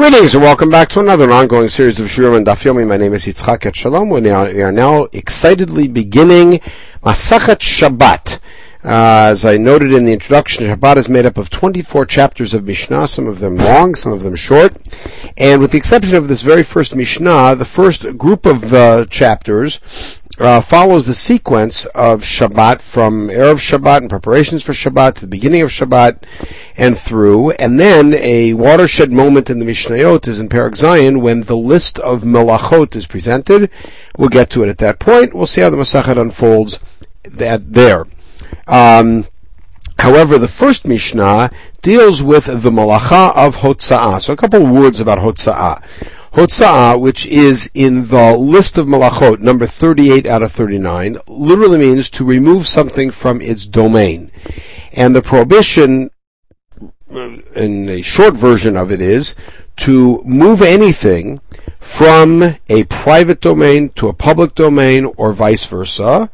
Greetings and welcome back to another ongoing series of Shurim and Daf Yomi. My name is Yitzchak Etshalom. We are, we are now excitedly beginning Masachet Shabbat. Uh, as I noted in the introduction, Shabbat is made up of 24 chapters of Mishnah, some of them long, some of them short. And with the exception of this very first Mishnah, the first group of uh, chapters uh, follows the sequence of Shabbat from Erev Shabbat and preparations for Shabbat to the beginning of Shabbat and through, and then a watershed moment in the Mishnayot is in Perek Zayin when the list of Melachot is presented. We'll get to it at that point. We'll see how the Masachet unfolds that there. Um, however, the first Mishnah deals with the Malacha of Hotza'ah. So a couple of words about Hotza'ah. Hotza'ah, which is in the list of malachot, number 38 out of 39, literally means to remove something from its domain. And the prohibition, in a short version of it is, to move anything from a private domain to a public domain or vice versa,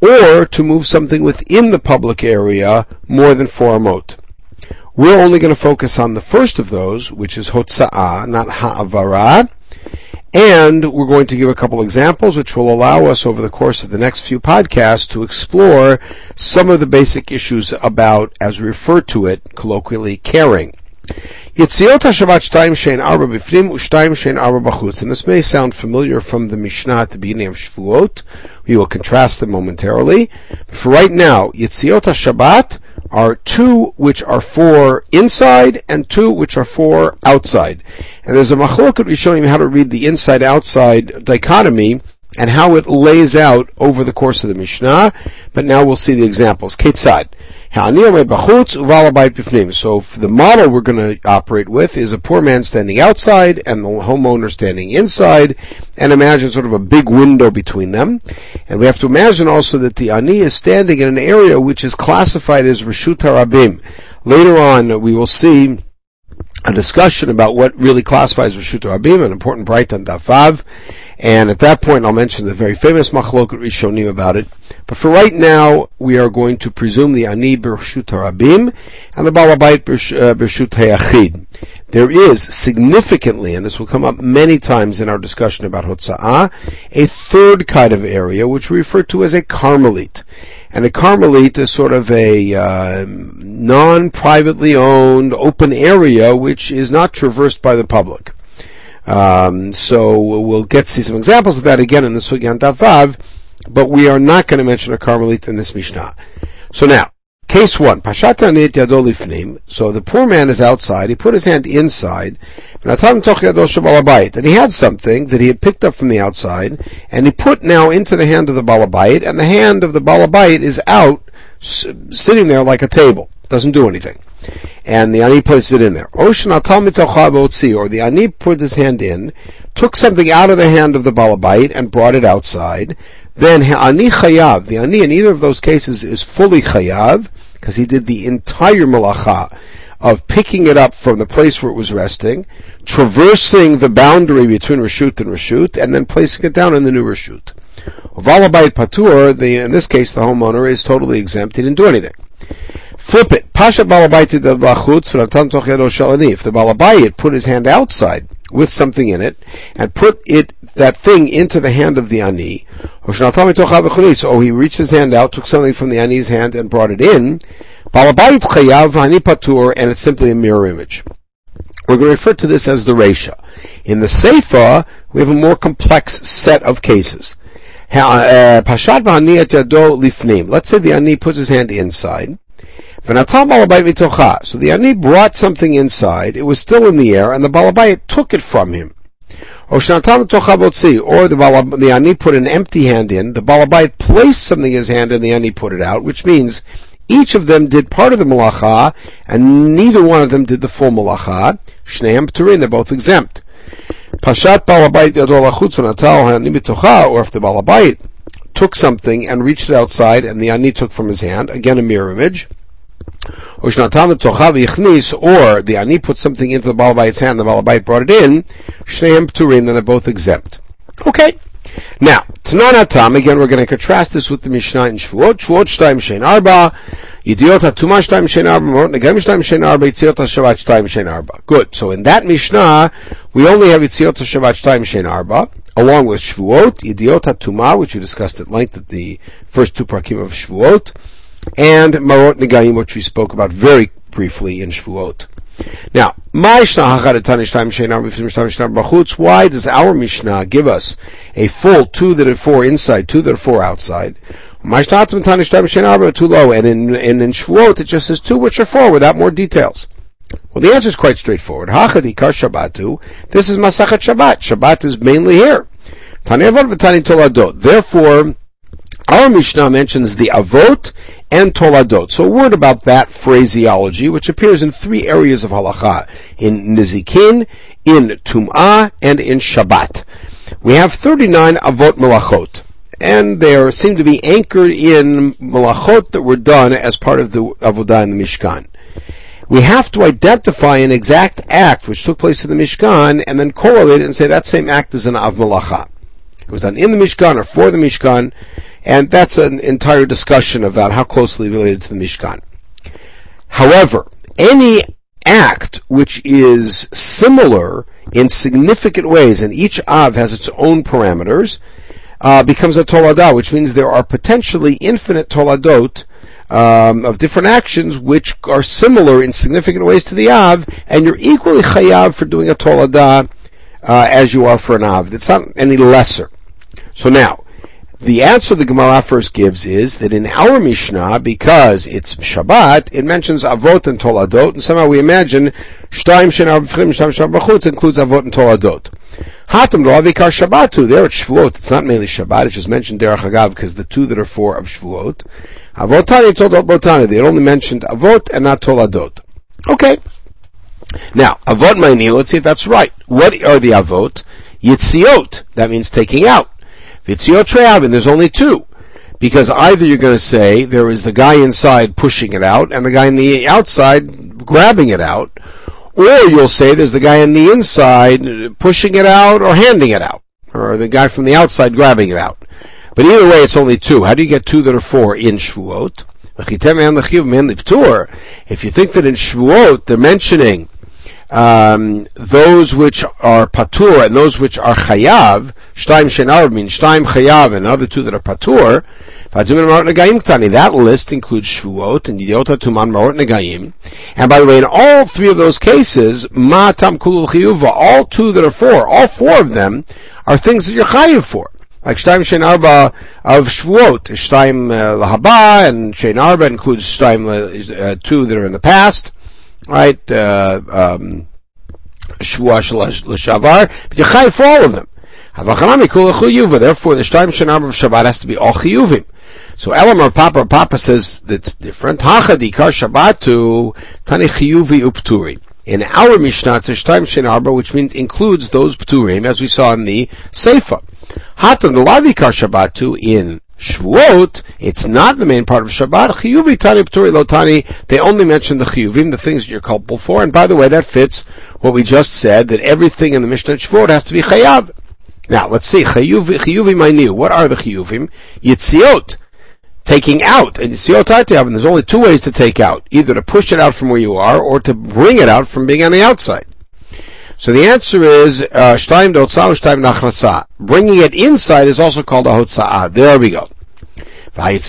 or to move something within the public area more than four amot. We're only going to focus on the first of those, which is Hotza'ah, not Ha'avara. And we're going to give a couple examples which will allow us over the course of the next few podcasts to explore some of the basic issues about, as we refer to it colloquially, caring. Yitziot HaShabbat Shtayim Shein Arba Shein Arba. And this may sound familiar from the Mishnah at the beginning of Shvuot. We will contrast them momentarily. But for right now, Yitziot HaShabbat are two which are for inside and two which are for outside. And there's a machloket showing you how to read the inside-outside dichotomy and how it lays out over the course of the Mishnah, but now we'll see the examples. Ketzad. So the model we're going to operate with is a poor man standing outside and the homeowner standing inside, and imagine sort of a big window between them. And we have to imagine also that the ani is standing in an area which is classified as Rishut Harabim. Later on, we will see a discussion about what really classifies Rishut Harabim, an important bright on Dafav. And at that point, I'll mention the very famous Machloket Rishonim about it. But for right now, we are going to presume the Ani Bershut Harabim and the Balabait Bershut Hayachid. There is significantly, and this will come up many times in our discussion about Hotza'ah, a third kind of area which we refer to as a Karmelit. And a Karmelit is sort of a uh, non-privately owned open area which is not traversed by the public. Um, so we'll get to see some examples of that again in the Sugyan Davav, but we are not going to mention a Karmelit in this Mishnah. So now, case one, Pashat Lifnim. So the poor man is outside. He put his hand inside, and he had something that he had picked up from the outside, and he put now into the hand of the balabait, and the hand of the balabait is out, sitting there like a table. Doesn't do anything and the ani puts it in there. Or the ani put his hand in, took something out of the hand of the balabait and brought it outside. Then ani chayav, the ani in either of those cases is fully chayav because he did the entire malacha of picking it up from the place where it was resting, traversing the boundary between reshut and reshut, and then placing it down in the new reshut. Valabait patur, the, in this case the homeowner is totally exempt. He didn't do anything. Flip it. Pasha balabayit the bachutz shalani. If the balabayit put his hand outside with something in it and put it that thing into the hand of the ani, so he reached his hand out, took something from the ani's hand and brought it in, balabayit chayav ani patur, and it's simply a mirror image. We're going to refer to this as the Resha. In the Seifa, we have a more complex set of cases. Uh. Let's say the ani puts his hand inside. So the ani brought something inside, it was still in the air, and the balabayit took it from him. Or the, the ani put an empty hand in, the balabayit placed something in his hand and the ani put it out, which means each of them did part of the malacha, and neither one of them did the full malacha. Shneim Pturin, they're both exempt. Pashat balabayit yadol or if the balabayit took something and reached it outside and the ani took from his hand, again a mirror image. Or the ani put something into the balabayit's hand, the balabayit brought it in, shneim pturin, then they're both exempt. Okay. Now, Tanan Tam, again we're going to contrast this with the Mishnah in Shvuot, Shvuot Shtaim Shein Arba, Yidiot HaTumah Shtayim Shein Arba, Marot Negayim Shtayim Shein Arba, Yitziot HaShabbat Shtayim Shein Arba. Good. So in that Mishnah, we only have Yitziot HaShabbat Shtayim Shein Arba, along with Shvuot, Yidiot HaTumah, which we discussed at length at the first two parakim of Shvuot, and Marot Negayim, which we spoke about very briefly in Shvuot. Now, why does our Mishnah give us a full two that are four inside, two that are four outside? And in, and in Shvuot, it just says two which are four without more details. Well, the answer is quite straightforward. Shabbatu. This is Masachet Shabbat. Shabbat is mainly here. Therefore, our Mishnah mentions the Avot and Toladot. So a word about that phraseology, which appears in three areas of halacha. In Nizikin, in Tum'ah, and in Shabbat. We have 39 Avot Melachot. And they seem to be anchored in Melachot that were done as part of the Avodah in the Mishkan. We have to identify an exact act which took place in the Mishkan and then correlate it and say that same act is an Av Malacha. It was done in the Mishkan or for the Mishkan, and that's an entire discussion about how closely related to the Mishkan. However, any act which is similar in significant ways, and each Av has its own parameters, uh, becomes a Toladah, which means there are potentially infinite Toladot um, of different actions which are similar in significant ways to the Av, and you're equally chayav for doing a Toladah uh, as you are for an Av. It's not any lesser. So now, the answer the Gemara first gives is that in our Mishnah, because it's Shabbat, it mentions Avot and Toladot, and somehow we imagine Shtaim Shenar B'chrim, Shtaim Shenar includes Avot and Toladot. Hatam Lo Avikar Shabbatu, there it's Shvuot, it's not mainly Shabbat, it's just mentioned Derech Hagav because the two that are four of Shvuot. Avotani Toladot Lotani, they only mentioned Avot and not Toladot. Okay. Now, Avot Ma'ini, let's see if that's right. What are the Avot? Yitziot, that means taking out. Vitziot Treavin, there's only two. Because either you're going to say there is the guy inside pushing it out and the guy in the outside grabbing it out, or you'll say there's the guy on the inside pushing it out or handing it out, or the guy from the outside grabbing it out. But either way, it's only two. How do you get two that are four in Shvuot? If you think that in Shvuot they're mentioning um, those which are patur and those which are chayav, shtaim shenar means shtaim chayav and other two that are patur, that list includes Shvuot and Yidota Tuman Marot Negayim. And by the way, in all three of those cases, Matam Kulul Chiyuva, all two that are four, all four of them are things that you're chayiv for. Like Shtaim Shein Arba of Shvuot, Shtaim uh, Lahaba, and Shein Arba includes Shtaim uh, two that are in the past right? Uh, um, but you chayv for all of them. Therefore, the shtaim shenam of Shabbat has to be all chiyuvim. So Elamar Papa Papa says that's different. Hachadi kar Shabbatu tani chiyuvi upturi. In our Mishnah, it's a shtaim shenarba, which means includes those pturim, as we saw in the Seifa. Hatan lavi kar Shabbatu in Shvuot, it's not the main part of Shabbat. Chiyuvi tani p'turi lotani. They only mention the chiyuvim, the things that you're culpable for. And by the way, that fits what we just said that everything in the Mishnah Shvuot has to be chayav. Now let's see chiyuvi chiyuvim ma'niu. What are the chiyuvim? Yitziot, taking out. And yitziot. And there's only two ways to take out: either to push it out from where you are, or to bring it out from being on the outside. So the answer is uh, shtaim. Bringing it inside is also called a hotzah. There we go. But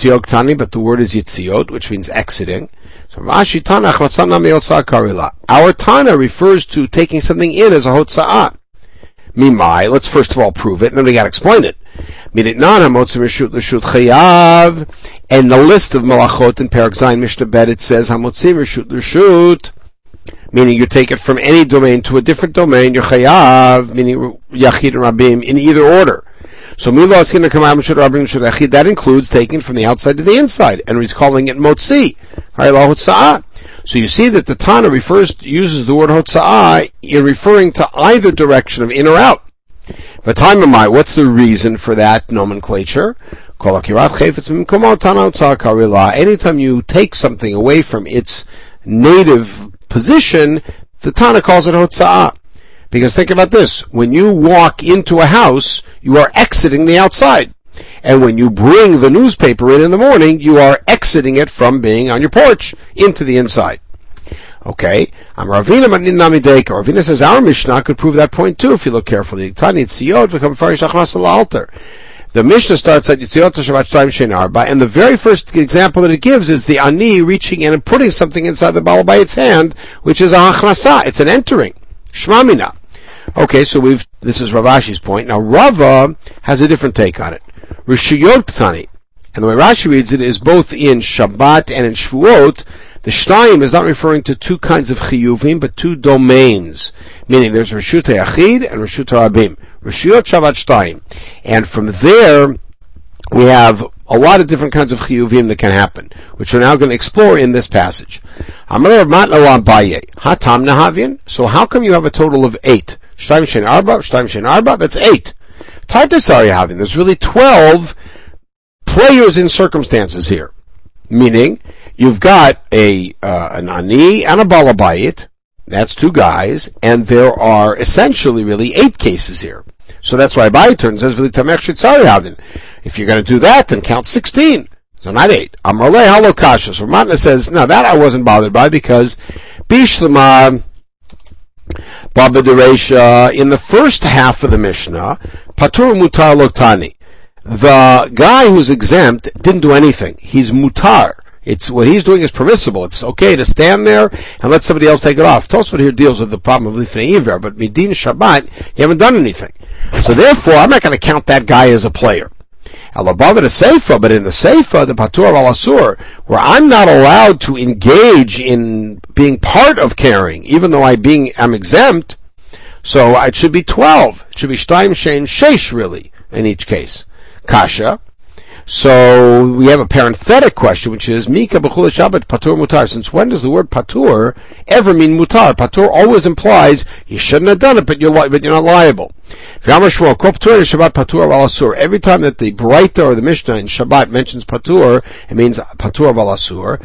the word is yitziot, which means exiting. So. Our Tana refers to taking something in as a hotzah. Mimai, let's first of all prove it, and then we gotta explain it. Reshut and the list of malachot in Perek Zayin Mishnah Bet, it says hamotzim reshut l'shut, meaning you take it from any domain to a different domain, you're chayav, meaning yachid and rabim, in either order. So mulaskin rabim that includes taking from the outside to the inside, and he's calling it motzi. So you see that the Tana refers uses the word hotza'ah in referring to either direction of in or out. But time of my, what's the reason for that nomenclature? Anytime you take something away from its native position, the Tana calls it Hotza'ah. Because think about this, when you walk into a house, you are exiting the outside. And when you bring the newspaper in in the morning, you are exiting it from being on your porch into the inside. Okay, I'm Ravina Namideka. Ravina says our Mishnah could prove that point too if you look carefully. Tani Tziyot Farish altar. The Mishnah starts at Yitziot Shabbat Shtaim Shein Arba, and the very first example that it gives is the ani reaching in and putting something inside the balabayit's hand, which is a hachnasa. It's an entering. Shmamina. Okay, so we've, this is Rav Ashi's point. Now Rava has a different take on it. Rishiyot Tani. And the way Rashi reads it is both in Shabbat and in Shvuot, the Shtaim is not referring to two kinds of chiyuvim, but two domains. Meaning there's Rishut Achid and Rishut Abim. Rishut Shabbat Shtaim. And from there, we have a lot of different kinds of chiyuvim that can happen, which we're now going to explore in this passage. Nahavin. So how come you have a total of eight? Shtaim Shen Arba, Shtaim Shen Arba, that's eight. Tartasari having. There's really twelve players in circumstances here. Meaning, you've got a uh, an ani and a balabayit. That's two guys, and there are essentially really eight cases here. So that's why Abai turns says If you're going to do that, then count sixteen. So not eight. Amrle halokasha. So Matna says, no, that I wasn't bothered by because Bishlama Baba Deresha in the first half of the Mishnah, Patur Mutar Loktani. The guy who's exempt didn't do anything. He's mutar. It's what he's doing is permissible. It's okay to stand there and let somebody else take it off. Tosfot here deals with the problem of lifnei iver, but midin Shabbat, you haven't done anything. So therefore, I'm not going to count that guy as a player. Alabava the Seifa, but in the Seifa, the Patur al Asur, where I'm not allowed to engage in being part of carrying, even though I being I'm exempt. So it should be twelve. It should be Shtaim Shein Sheish really in each case. Kasha. So we have a parenthetic question, which is Mika b'chul Shabbat patur mutar. Since when does the word patur ever mean mutar? Patur always implies you shouldn't have done it, but you're li- but you're not liable. Every time that the Braita or the Mishnah in Shabbat mentions patur, it means patur valasur.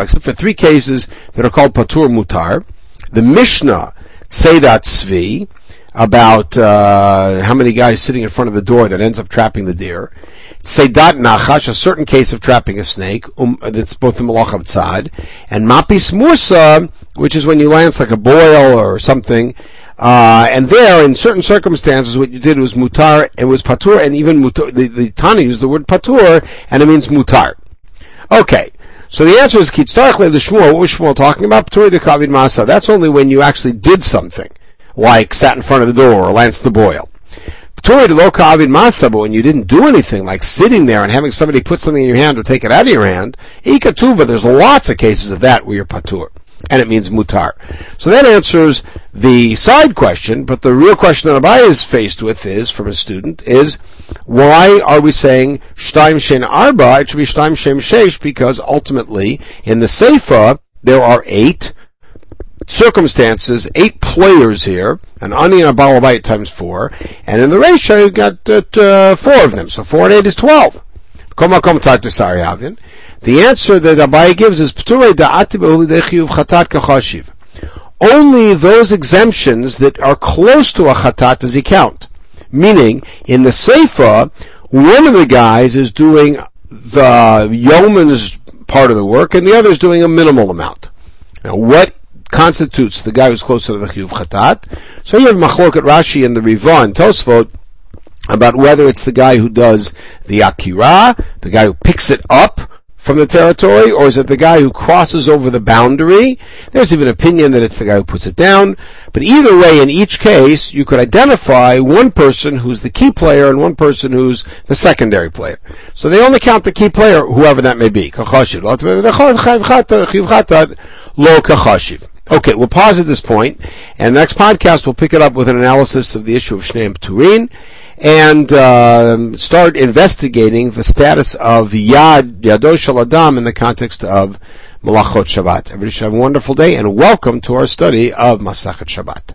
Except for three cases that are called patur mutar. The Mishnah say that Tzvi about uh, how many guys sitting in front of the door that ends up trapping the deer. Seidat Nachash, a certain case of trapping a snake, um, it's both the Malach of Tzad, and Mapis Mursa, which is when you lance like a boil or something, uh, and there, in certain circumstances, what you did was mutar, and was patur, and even mutar, the, the Tani used the word patur, and it means mutar. Okay. So the answer is Kitztarchle the Shmuel. What was Shmuel talking about? Patur de Kavid Masa. That's only when you actually did something like sat in front of the door or lanced the boil. Torah to loka avid masa, but when you didn't do anything, like sitting there and having somebody put something in your hand or take it out of your hand, ikatuva, there's lots of cases of that where you're patur. And it means mutar. So that answers the side question, but the real question that Abai is faced with is, from a student, is, why are we saying shtaim shen arba? It should be shtaim shem shesh, because ultimately, in the Seifa, there are eight, circumstances, eight players here, an onion, a and of balabite times four, and in the ratio you've got uh, uh, four of them, so four and eight is twelve. The answer that Abai gives is only those exemptions that are close to a chatat does he count. Meaning, in the Seifa, one of the guys is doing the yeoman's part of the work, and the other is doing a minimal amount. Now, what constitutes the guy who's closer to the chiyuv chatat. So you have machloket Rashi and the Riva and Tosfot about whether it's the guy who does the akira, the guy who picks it up from the territory, or is it the guy who crosses over the boundary? There's even opinion that it's the guy who puts it down. But either way, in each case, you could identify one person who's the key player and one person who's the secondary player. So they only count the key player, whoever that may be. Okay, we'll pause at this point, and next podcast we'll pick it up with an analysis of the issue of Shneim Turin, and uh, start investigating the status of Yad, Yadosh Adam in the context of Malachot Shabbat. Everybody should have a wonderful day, and welcome to our study of Masachet Shabbat.